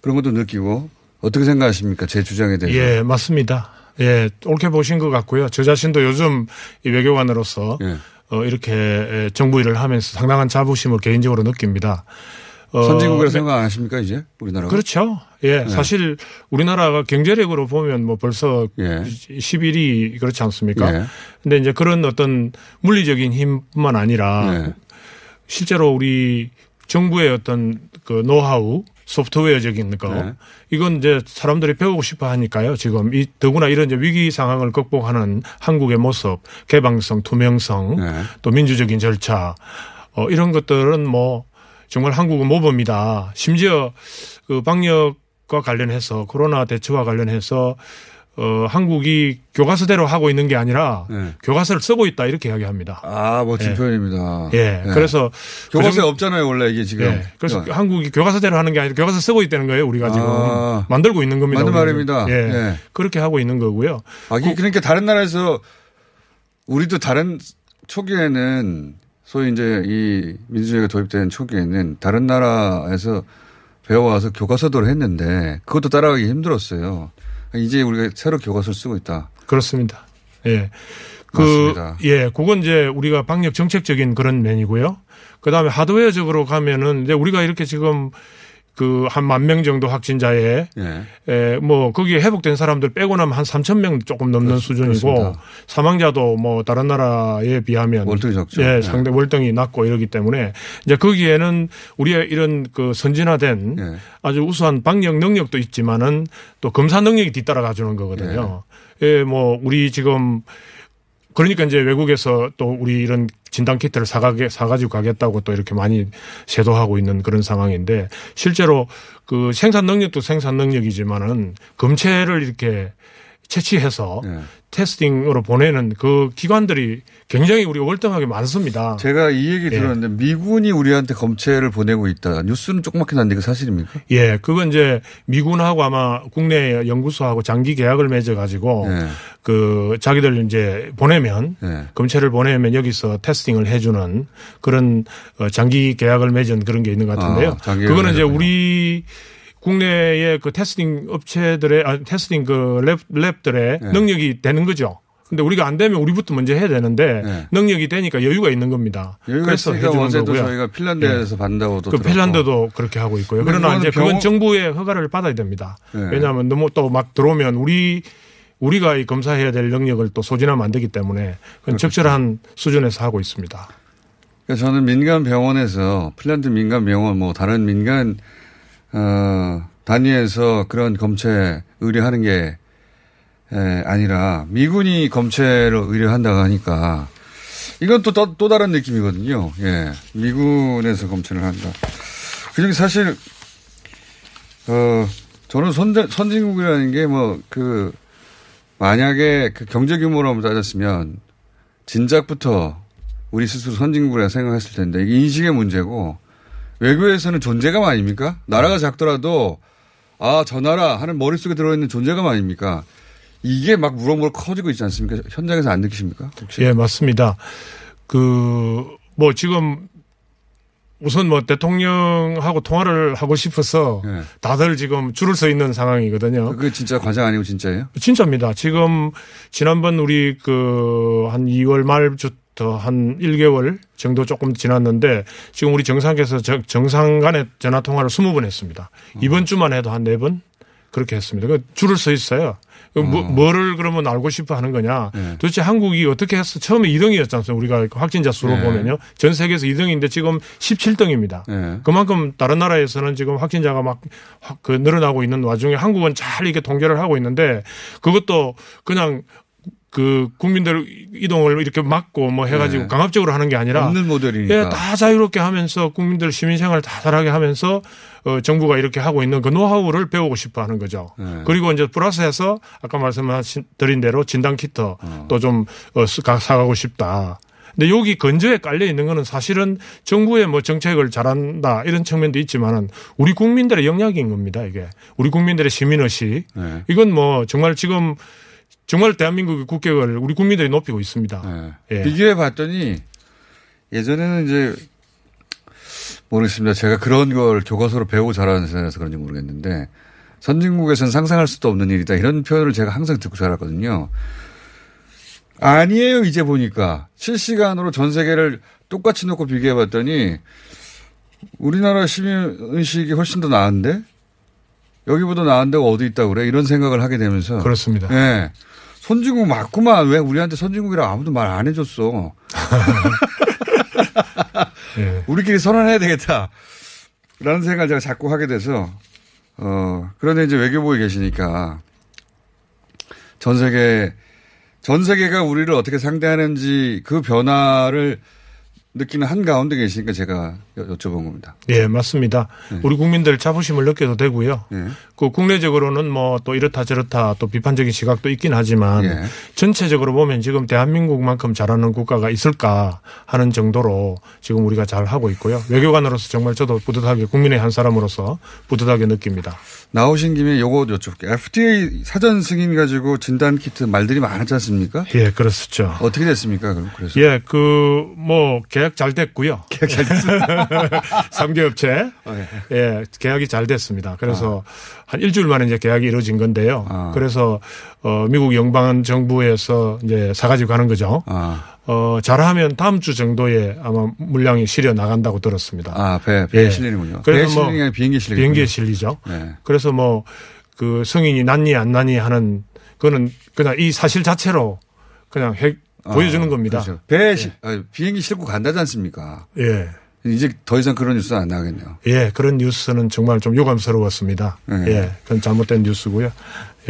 그런 것도 느끼고 어떻게 생각하십니까? 제 주장에 대해서. 예, 맞습니다. 예, 옳게 보신 것 같고요. 저 자신도 요즘 이 외교관으로서 예. 어, 이렇게 정부 일을 하면서 상당한 자부심을 개인적으로 느낍니다. 어, 선진국이라 네. 생각 안 하십니까 이제 우리나라가? 그렇죠. 예, 네. 사실 우리나라가 경제력으로 보면 뭐 벌써 예. 11위 그렇지 않습니까? 예. 근데 이제 그런 어떤 물리적인 힘뿐만 아니라 네. 실제로 우리 정부의 어떤 그 노하우 소프트웨어적인 거 네. 이건 이제 사람들이 배우고 싶어 하니까요. 지금 이 더구나 이런 이제 위기 상황을 극복하는 한국의 모습, 개방성, 투명성, 네. 또 민주적인 절차 어 이런 것들은 뭐 정말 한국은 모범이다. 심지어 그 방역 과 관련해서 코로나 대처와 관련해서 어, 한국이 교과서대로 하고 있는 게 아니라 교과서를 쓰고 있다 이렇게 이야기합니다. 아, 멋진 예. 표현입니다. 예. 예. 그래서 교과서에 그 정- 없잖아요, 원래 이게 지금. 예. 그래서 어. 한국이 교과서대로 하는 게 아니라 교과서 쓰고 있다는 거예요. 우리가 지금 아. 만들고 있는 겁니다. 맞는. 말입니다. 예. 예. 그렇게 하고 있는 거고요. 아, 그러니까 다른 나라에서 우리도 다른 초기에는 소위 이제 이 민주주의가 도입된 초기에는 다른 나라에서 배워와서 교과서대로 했는데 그것도 따라가기 힘들었어요. 이제 우리가 새로 교과서를 쓰고 있다. 그렇습니다. 예. 그, 맞습니다. 예, 그건 이제 우리가 방역 정책적인 그런 면이고요. 그 다음에 하드웨어적으로 가면은 이제 우리가 이렇게 지금 그 한 만 명 정도 확진자에 예. 에, 뭐 거기에 회복된 사람들 빼고 나면 한 3천 명 조금 넘는 수준이고 그렇습니다. 사망자도 뭐 다른 나라에 비하면 월등히 적죠. 예, 네. 상대 월등히 낮고 이러기 때문에 이제 거기에는 우리의 이런 그 선진화된 예. 아주 우수한 방역 능력도 있지만은 또 검사 능력이 뒤따라가 주는 거거든요. 예, 뭐 우리 지금 그러니까 이제 외국에서 또 우리 이런 진단 키트를 사가게 사가지고 가겠다고 또 이렇게 많이 세도하고 있는 그런 상황인데 실제로 그 생산 능력도 생산 능력이지만은 검체를 이렇게 채취해서 네. 테스팅으로 보내는 그 기관들이 굉장히 우리가 월등하게 많습니다. 제가 이 얘기 예. 들었는데 미군이 우리한테 검체를 보내고 있다. 뉴스는 조그맣게 났는데 그 사실입니까? 예, 그건 이제 미군하고 아마 국내 연구소하고 장기 계약을 맺어 가지고 네. 그 자기들 이제 보내면 네. 검체를 보내면 여기서 테스팅을 해 주는 그런 어, 장기 계약을 맺은 그런 게 있는 것 같은데요. 아, 그거는 이제 우리 국내의 그 testing 업체들의 아, testing 그 lab, lab들의 네. 능력이 되는 거죠. 근데 우리가 안 되면 우리부터 먼저 해야 되는데 네. 능력이 되니까 여유가 있는 겁니다. 여기가 그래서 해주는 어제도 거고요. 저희가 핀란드에서 받는다고도 그 들었고. 핀란드도 그렇게 하고 있고요. 그러나 이제 그거는 그건 병원- 정부의 허가를 받아야 됩니다. 네. 왜냐하면 너무 또 막 들어오면 우리 우리가 이 검사해야 될 능력을 또 소진하면 안 되기 때문에 그건 적절한 수준에서 하고 있습니다. 그러니까 저는 민간 병원에서 핀란드 민간 병원 뭐 다른 민간 어 단위에서 그런 검체 의뢰하는 게 에, 아니라 미군이 검체를 의뢰한다고 하니까 이건 또, 또, 또 다른 느낌이거든요. 예. 미군에서 검체를 한다. 그중에 사실, 어, 저는 선, 선진국이라는 게 뭐, 그, 만약에 그 경제 규모로 따졌으면 진작부터 우리 스스로 선진국이라 생각했을 텐데 이게 인식의 문제고 외교에서는 존재감 아닙니까? 나라가 작더라도 아, 저 나라 하는 머릿속에 들어있는 존재감 아닙니까? 이게 막 무럭무럭 커지고 있지 않습니까? 현장에서 안 느끼십니까? 혹시? 예, 맞습니다. 그, 뭐 지금 우선 뭐 대통령하고 통화를 하고 싶어서 다들 지금 줄을 서 있는 상황이거든요. 네. 그게 진짜 과장 아니고 진짜예요? 진짜입니다. 지금 지난번 우리 그 한 2월 말 부터 한 1개월 정도 조금 지났는데 지금 우리 정상께서 저- 정상 간의 전화 통화를 20번 했습니다. 이번 주만 해도 한 4번 그렇게 했습니다. 그 줄을 서 있어요. 그 뭐, 뭐를 그러면 알고 싶어 하는 거냐. 네. 도대체 한국이 어떻게 해서 처음에 2등이었지 않습니까? 우리가 확진자 수로 네. 보면요. 전 세계에서 2등인데 지금 17등입니다. 네. 그만큼 다른 나라에서는 지금 확진자가 막 그 늘어나고 있는 와중에 한국은 잘 이게 통제를 하고 있는데 그것도 그냥 그 국민들 이동을 이렇게 막고 뭐 해가지고 네. 강압적으로 하는 게 아니라 없는 모델이니까. 예, 다 자유롭게 하면서 국민들 시민생활 다 잘하게 하면서 어, 정부가 이렇게 하고 있는 그 노하우를 배우고 싶어 하는 거죠. 네. 그리고 이제 플러스해서 아까 말씀드린 대로 진단 키트 어. 또좀 어, 사가고 싶다. 근데 여기 건조에 깔려 있는 거는 사실은 정부의 뭐 정책을 잘한다 이런 측면도 있지만은 우리 국민들의 영향인 겁니다. 이게 우리 국민들의 시민의식 네. 이건 뭐 정말 지금 정말 대한민국의 국격을 우리 국민들이 높이고 있습니다. 예. 비교해 봤더니 예전에는 이제 모르겠습니다. 제가 그런 걸 교과서로 배우고 자라는 사람이라서 그런지 모르겠는데 선진국에서는 상상할 수도 없는 일이다. 이런 표현을 제가 항상 듣고 자랐거든요. 아니에요. 이제 보니까 실시간으로 전 세계를 똑같이 놓고 비교해 봤더니 우리나라 시민의식이 훨씬 더 나은데 여기보다 나은 데가 어디 있다고 그래? 이런 생각을 하게 되면서 그렇습니다. 예. 선진국 맞구만. 왜 우리한테 선진국이라 아무도 말 안 해줬어. 예. 우리끼리 선언해야 되겠다. 라는 생각을 제가 자꾸 하게 돼서, 어, 그런데 이제 외교부에 계시니까 전 세계, 전 세계가 우리를 어떻게 상대하는지 그 변화를 느끼는 한가운데 계시니까 제가 여- 여쭤본 겁니다. 예, 맞습니다. 우리 국민들 자부심을 느껴도 되고요. 그 국내적으로는 뭐 또 이렇다 저렇다 또 비판적인 시각도 있긴 하지만 예. 전체적으로 보면 지금 대한민국만큼 잘하는 국가가 있을까 하는 정도로 지금 우리가 잘 하고 있고요. 외교관으로서 정말 저도 뿌듯하게 국민의 한 사람으로서 뿌듯하게 느낍니다. 나오신 김에 요거 여쭤볼게요. FDA 사전 승인 가지고 진단 키트 말들이 많았지 않습니까? 예, 그렇죠. 어떻게 됐습니까? 그럼 그래서 예, 그, 뭐, 계약 잘 됐고요. 계약 잘 됐습니다. 3개 업체. 예, 계약이 잘 됐습니다. 그래서 한 일주일 만에 이제 계약이 이루어진 건데요. 그래서, 어, 미국 연방 정부에서 이제 사가지고 가는 거죠. 어, 잘하면 다음 주 정도에 아마 물량이 실려 나간다고 들었습니다. 아, 배, 배에 실리는군요. 배에 그래서 뭐 실리는 게 아니라 비행기에 실리죠. 네. 그래서 뭐, 그 성인이 낫니 안 낫니 하는 그거는 그냥 이 사실 자체로 그냥 해, 보여주는 겁니다. 그렇죠. 배에 실- 아, 비행기 싣고 간다지 않습니까? 예. 이제 더 이상 그런 뉴스는 안 나가겠네요. 예, 그런 뉴스는 정말 좀 유감스러웠습니다. 네. 예, 그건 잘못된 뉴스고요.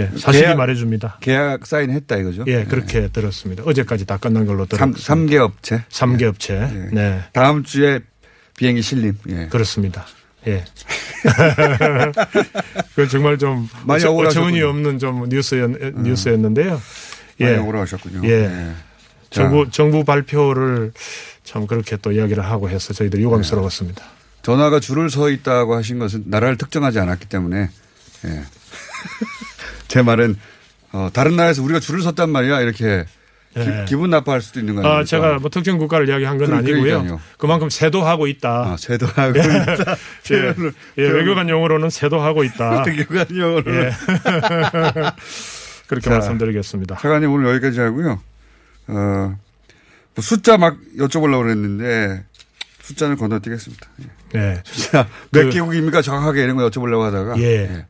예, 사실이 계약- 말해줍니다. 계약 사인했다 이거죠? 예, 그렇게 들었습니다. 어제까지 다 끝난 걸로 들었습니다. 삼 3개 업체. 3개 업체. 네. 다음 주에 비행기 실림. 예. 그렇습니다. 예. 그건 정말 좀 많이 어처- 억울하셨군요. 어처구니 없는 좀 뉴스였, 뉴스였는데요. 많이 예. 억울하셨군요. 예. 예. 자. 정부, 정부 발표를 참 그렇게 또 이야기를 하고 해서 저희들 유감스러웠습니다. 전화가 줄을 서 있다고 하신 것은 나라를 특정하지 않았기 때문에 예. 제 말은 어, 다른 나라에서 우리가 줄을 섰단 말이야 이렇게 예. 기, 분 나빠할 수도 있는 거 아닙니까? 아, 제가 뭐 특정 국가를 이야기한 건 아니고요. 그러니까요. 그만큼 세도하고 있다. 아, 세도하고 있다. 예, 예, 외교관 용어로는 세도하고 있다. 외교관 용어로. 예. 그렇게 자, 말씀드리겠습니다. 차관님 오늘 여기까지 하고요. 어, 뭐 숫자 막 여쭤보려고 그랬는데 숫자는 건너뛰겠습니다. 예. 예. 숫자 몇 그- 개국입니까 정확하게 이런 거 여쭤보려고 하다가 예.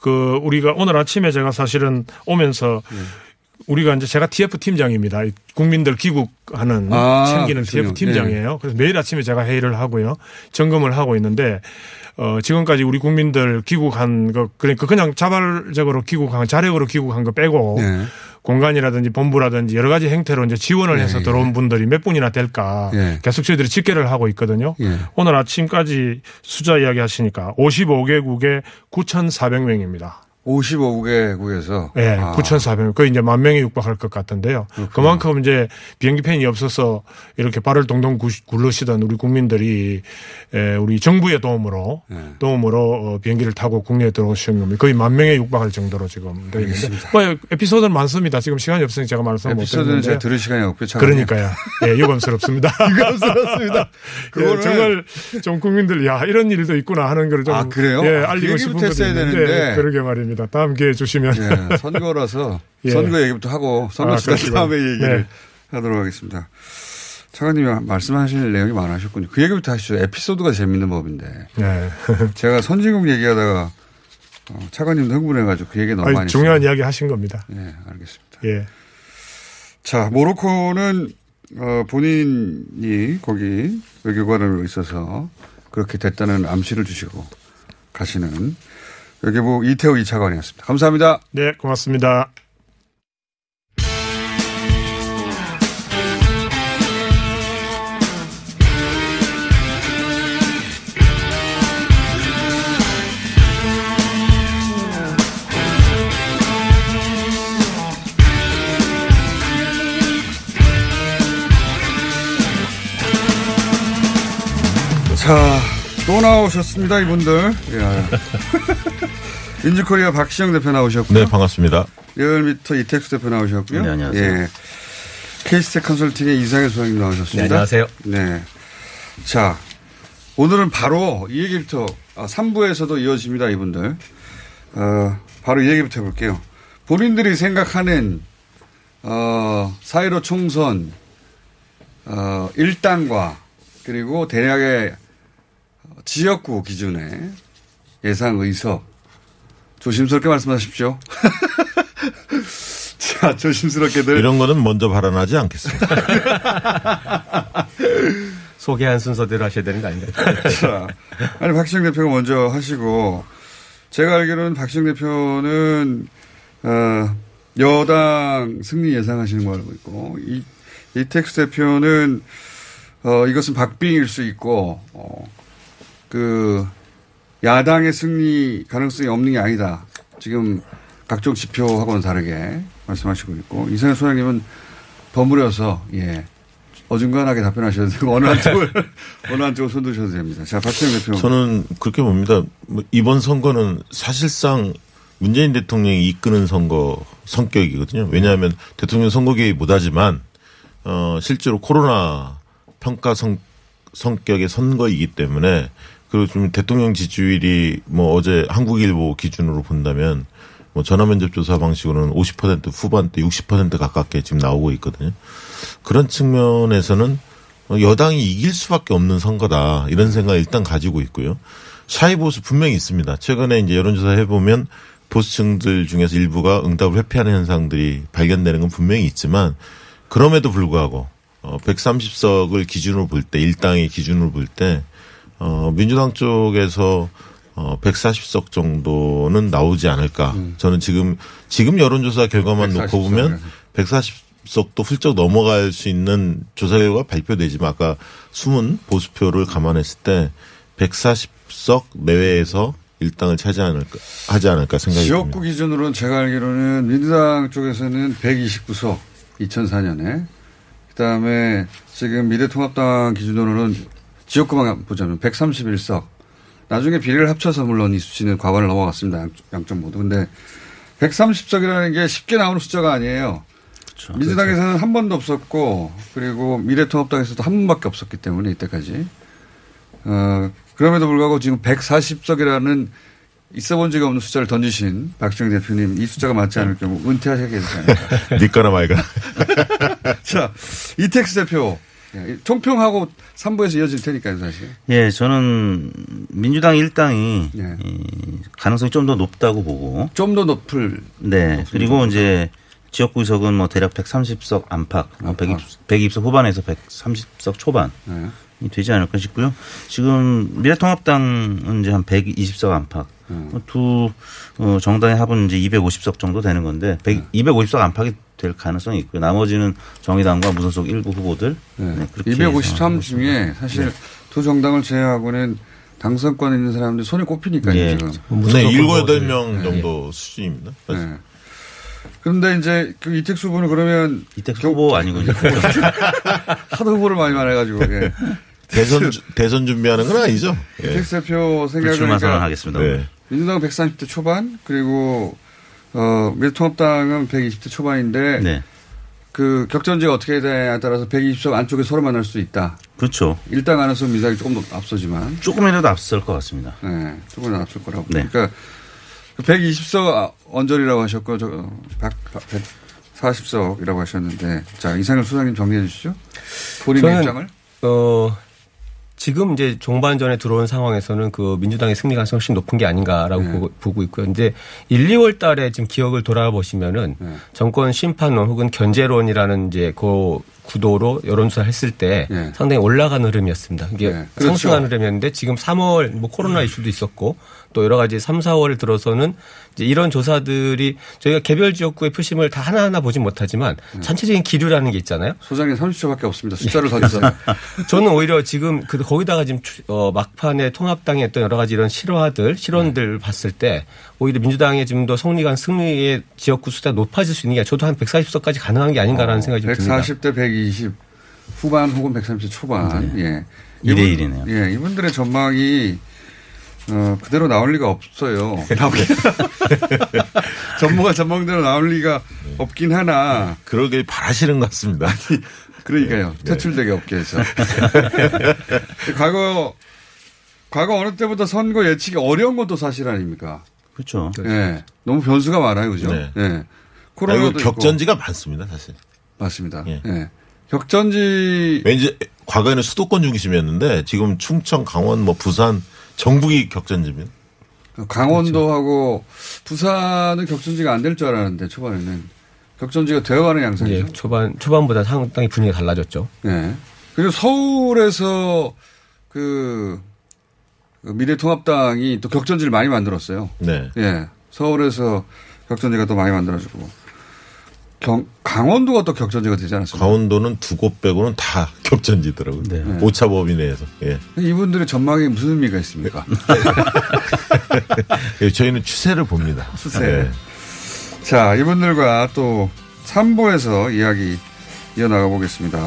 그 우리가 오늘 아침에 제가 사실은 오면서 예. 우리가 이제 제가 TF 팀장입니다. 이 국민들 귀국하는 아, 챙기는. TF 팀장이에요. 그래서 매일 아침에 제가 회의를 하고요. 점검을 하고 있는데 어 지금까지 우리 국민들 귀국한 거 그러니까 그냥 자발적으로 귀국한 자력으로 귀국한 거 빼고 예. 공간이라든지 본부라든지 여러 가지 행태로 이제 지원을 해서 예, 들어온 분들이 몇 분이나 될까 예. 계속 저희들이 집계를 하고 있거든요. 예. 오늘 아침까지 숫자 이야기 하시니까 55개국에 9,400명입니다. 55개국에서 예, 아. 9,400명. 거의 이제 만 명에 육박할 것 같은데요. 그만큼 이제 비행기 팬이 없어서 이렇게 발을 동동 구- 굴르시던 우리 국민들이 에, 우리 정부의 도움으로 네. 도움으로 어, 비행기를 타고 국내에 들어오시는 겁니다. 거의 만 명에 육박할 정도로 지금 되어 있는데. 뭐 에피소드는 많습니다. 지금 시간이 없으니 제가 말씀 못 에피소드는 드리는데. 제가 들을 시간이 없고요. 차관님. 그러니까요. 예, 유감스럽습니다. 유감스럽습니다. 예, 정말 좀 국민들 야 이런 일도 있구나 하는 걸좀 아, 그래요? 예, 아, 그 알리고 싶은 했어야 있는데 되는데. 그러게 말입니다. 다음 기회에 주시면 예, 선거라서 예. 선거 얘기부터 하고 선거 아, 그러시구나. 다음에 얘기를 네. 하도록 하겠습니다. 차관님이 말씀하실 내용이 많으셨군요. 그 얘기부터 하시죠. 에피소드가 재밌는 법인데. 네. 제가 선진국 얘기하다가 어, 차관님도 흥분해가지고 그 얘기 너무 아니, 많이 중요한 했어요. 이야기 하신 겁니다. 예, 알겠습니다. 예. 자, 모로코는 어, 본인이 거기 외교관으로 있어서 그렇게 됐다는 암시를 주시고 가시는 외교부 이태호 이차관이었습니다. 감사합니다. 네, 고맙습니다. 자, 또 나오셨습니다, 이분들. 야. 민주코리아 박시영 대표 나오셨고요. 네, 반갑습니다. 리얼미터 이택수 대표 나오셨고요. 네, 안녕하세요. 예. 케이스텍 컨설팅의 이상현 소장님 나오셨습니다. 네, 안녕하세요. 네. 자, 오늘은 바로 이 얘기부터, 아, 3부에서도 이어집니다, 이분들. 어, 바로 이 얘기부터 해볼게요. 본인들이 생각하는, 어, 사이로 총선, 어, 일당과 그리고 대략의 지역구 기준의 예상 의석 조심스럽게 말씀하십시오. 자, 조심스럽게들. 이런 거는 먼저 발언하지 않겠습니다. 소개한 순서대로 하셔야 되는 거 아닌가요? 자, 아니 박시영 대표가 먼저 하시고 제가 알기로는 박시영 대표는 어, 여당 승리 예상하시는 거 알고 있고 이 이택수 대표는 어, 이것은 박빙일 수 있고, 어, 그, 야당의 승리 가능성이 없는 게 아니다. 지금 각종 지표하고는 다르게 말씀하시고 있고, 이상현 소장님은 버무려서, 예. 어중간하게 답변하셔도 되고, 어느 한쪽을, 어느 한쪽을 손드셔도 됩니다. 자, 박태영 대표. 저는 그렇게 봅니다. 뭐 이번 선거는 사실상 문재인 대통령이 이끄는 선거 성격이거든요. 왜냐하면 대통령 선거 개입 못하지만 어 실제로 코로나 평가 성, 성격의 선거이기 때문에 그리고 좀 대통령 지지율이 뭐 어제 한국일보 기준으로 본다면 뭐 전화면접 조사 방식으로는 50% 후반대 60% 가깝게 지금 나오고 있거든요. 그런 측면에서는 여당이 이길 수밖에 없는 선거다 이런 생각 을 일단 가지고 있고요. 샤이 보수 분명히 있습니다. 최근에 이제 여론조사 해보면 보수층들 중에서 일부가 응답을 회피하는 현상들이 발견되는 건 분명히 있지만 그럼에도 불구하고 어 130석을 기준으로 볼 때 일당의 기준으로 볼때 어 민주당 쪽에서 어 140석 정도는 나오지 않을까. 저는 지금 지금 여론조사 결과만 놓고 140석 보면 140석도 훌쩍 넘어갈 수 있는 조사 결과 발표되지만 아까 숨은 보수표를 감안했을 때 140석 내외에서 일당을 차지 않을까 하지 않을까 생각이 듭니다. 지역구 기준으로는 제가 알기로는 민주당 쪽에서는 129석 2004년에 그 다음에 지금 미래통합당 기준으로는 지역구만 보자면 131석 나중에 비례를 합쳐서 물론 이 수치는 과반을 넘어갔습니다. 양, 양쪽 모두. 근데 130석이라는 게 쉽게 나오는 숫자가 아니에요. 민주당에서는 한 번도 없었고 그리고 미래통합당에서도 한 번밖에 없었기 때문에 이때까지 어, 그럼에도 불구하고 지금 140석이라는 있어 본 적이 없는 숫자를 던지신 박정희 대표님 이 숫자가 맞지 않을 경우 은퇴하셔야 되지 않을까. 니까나 말까. 자, 이택스 대표. 예, 총평하고 3부에서 이어질 테니까요, 사실. 예, 저는 민주당 일당이 예. 이 가능성이 좀 더 높다고 보고. 좀 더 높을. 네. 그리고 이제 지역구 의석은 뭐 대략 130석 안팎, 뭐 120, 120 석 후반에서 130석 초반. 네. 이 되지 않을까 싶고요. 지금 미래통합당은 이제 한 120석 안팎. 두 어, 정당의 합은 이제 250석 정도 되는 건데 100, 250석 안팎이 될 가능성이 있고요. 나머지는 정의당과 무소속 일부 후보들. 네, 그렇게 253 중에 사실 네. 두 정당을 제외하고는 당선권에 있는 사람들이 손에 꼽히니까요, 예. 지금. 네, 일곱 여덟 명 정도 수준입니다. 네. 그런데 이제 그 이택수 후보는 그러면 이택수 후보 이제 하도 후보를 많이 말해가지고 예. 대선 주- 대선 준비하는 건 아니죠. 예. 이택수 대표 생각을 불출마 그러니까 선언하겠습니다. 네. 민주당은 130대 초반 그리고 어 미래통합당은 120대 초반인데 네. 그 격전지가 어떻게 되냐에 따라서 120석 안쪽에 서로 만날 수 있다. 그렇죠. 일당 안에서 민주당이 조금 더 앞서지만 조금이라도 앞설 것 같습니다. 네, 조금 앞설 거라고. 네. 그러니까 120석 언저리라고 하셨고 저 140석이라고 하셨는데 자 이상일 소장님 정리해 주시죠. 본인의 저는, 입장을. 어, 지금 이제 종반전에 들어온 상황에서는 그 민주당의 승리 가능성이 훨씬 높은 게 아닌가라고 네. 보고, 있고요. 이제 1, 2월 달에 지금 기억을 돌아보시면은 네. 정권 심판론 혹은 견제론이라는 이제 그 구도로 여론조사를 했을 때 네. 상당히 올라가는 흐름이었습니다. 이게 네. 그렇죠. 상승하는 흐름이었는데 지금 3월 뭐 코로나 이슈도 있었고 또 여러 가지 3, 4월 들어서는 이제 이런 조사들이 저희가 개별 지역구의 표심을 다 하나하나 보진 못하지만 전체적인 기류라는 게 있잖아요. 소장님 30초밖에 없습니다. 숫자를 더 주세요. 저는 오히려 지금 그 거기다가 지금 추- 어, 막판에 통합당의 어떤 여러 가지 이런 실화들 실언들 봤을 때 오히려 민주당의 지금 더 성리관 승리의 지역구 숫자 높아질 수 있는 게 저도 한 140석까지 가능한 게 아닌가라는 생각이 좀 듭니다. 140대 120 후반 혹은 130대 초반. 예. 이대 이분- 일이네요. 예, 이분들의 전망이 어, 그대로 나올 리가 없어요. 나오긴- 전문가 전망대로 나올 리가 없긴 하나. 그러길 바라시는 것 같습니다. 그러니까요. 네. 퇴출되게 없게 해서. 과거, 과거 어느 때보다 선거 예측이 어려운 것도 사실 아닙니까? 그렇죠. 예. 너무 변수가 많아요. 그죠? 네. 예. 그리고 코로나도 있고. 격전지가 많습니다, 사실. 맞습니다. 예. 격전지 왠지 과거에는 수도권 중심이었는데 지금 충청, 강원, 뭐 부산, 전북이 격전지입니다. 강원도하고 부산은 격전지가 안 될 줄 알았는데 초반에는 격전지가 되어가는 양상이죠. 예, 초반 초반보다 상당히 분위기가 달라졌죠. 네. 그리고 서울에서 그, 그 미래통합당이 또 격전지를 많이 만들었어요. 네. 예. 서울에서 격전지가 또 많이 만들어지고. 경, 강원도가 또 격전지가 되지 않았습니까? 강원도는 두 곳 빼고는 다 격전지더라고요. 네. 오차 범위 내에서. 예. 이분들의 전망이 무슨 의미가 있습니까? 예, 저희는 추세를 봅니다. 추세. 예. 자, 이분들과 또 3부에서 이야기 이어나가 보겠습니다.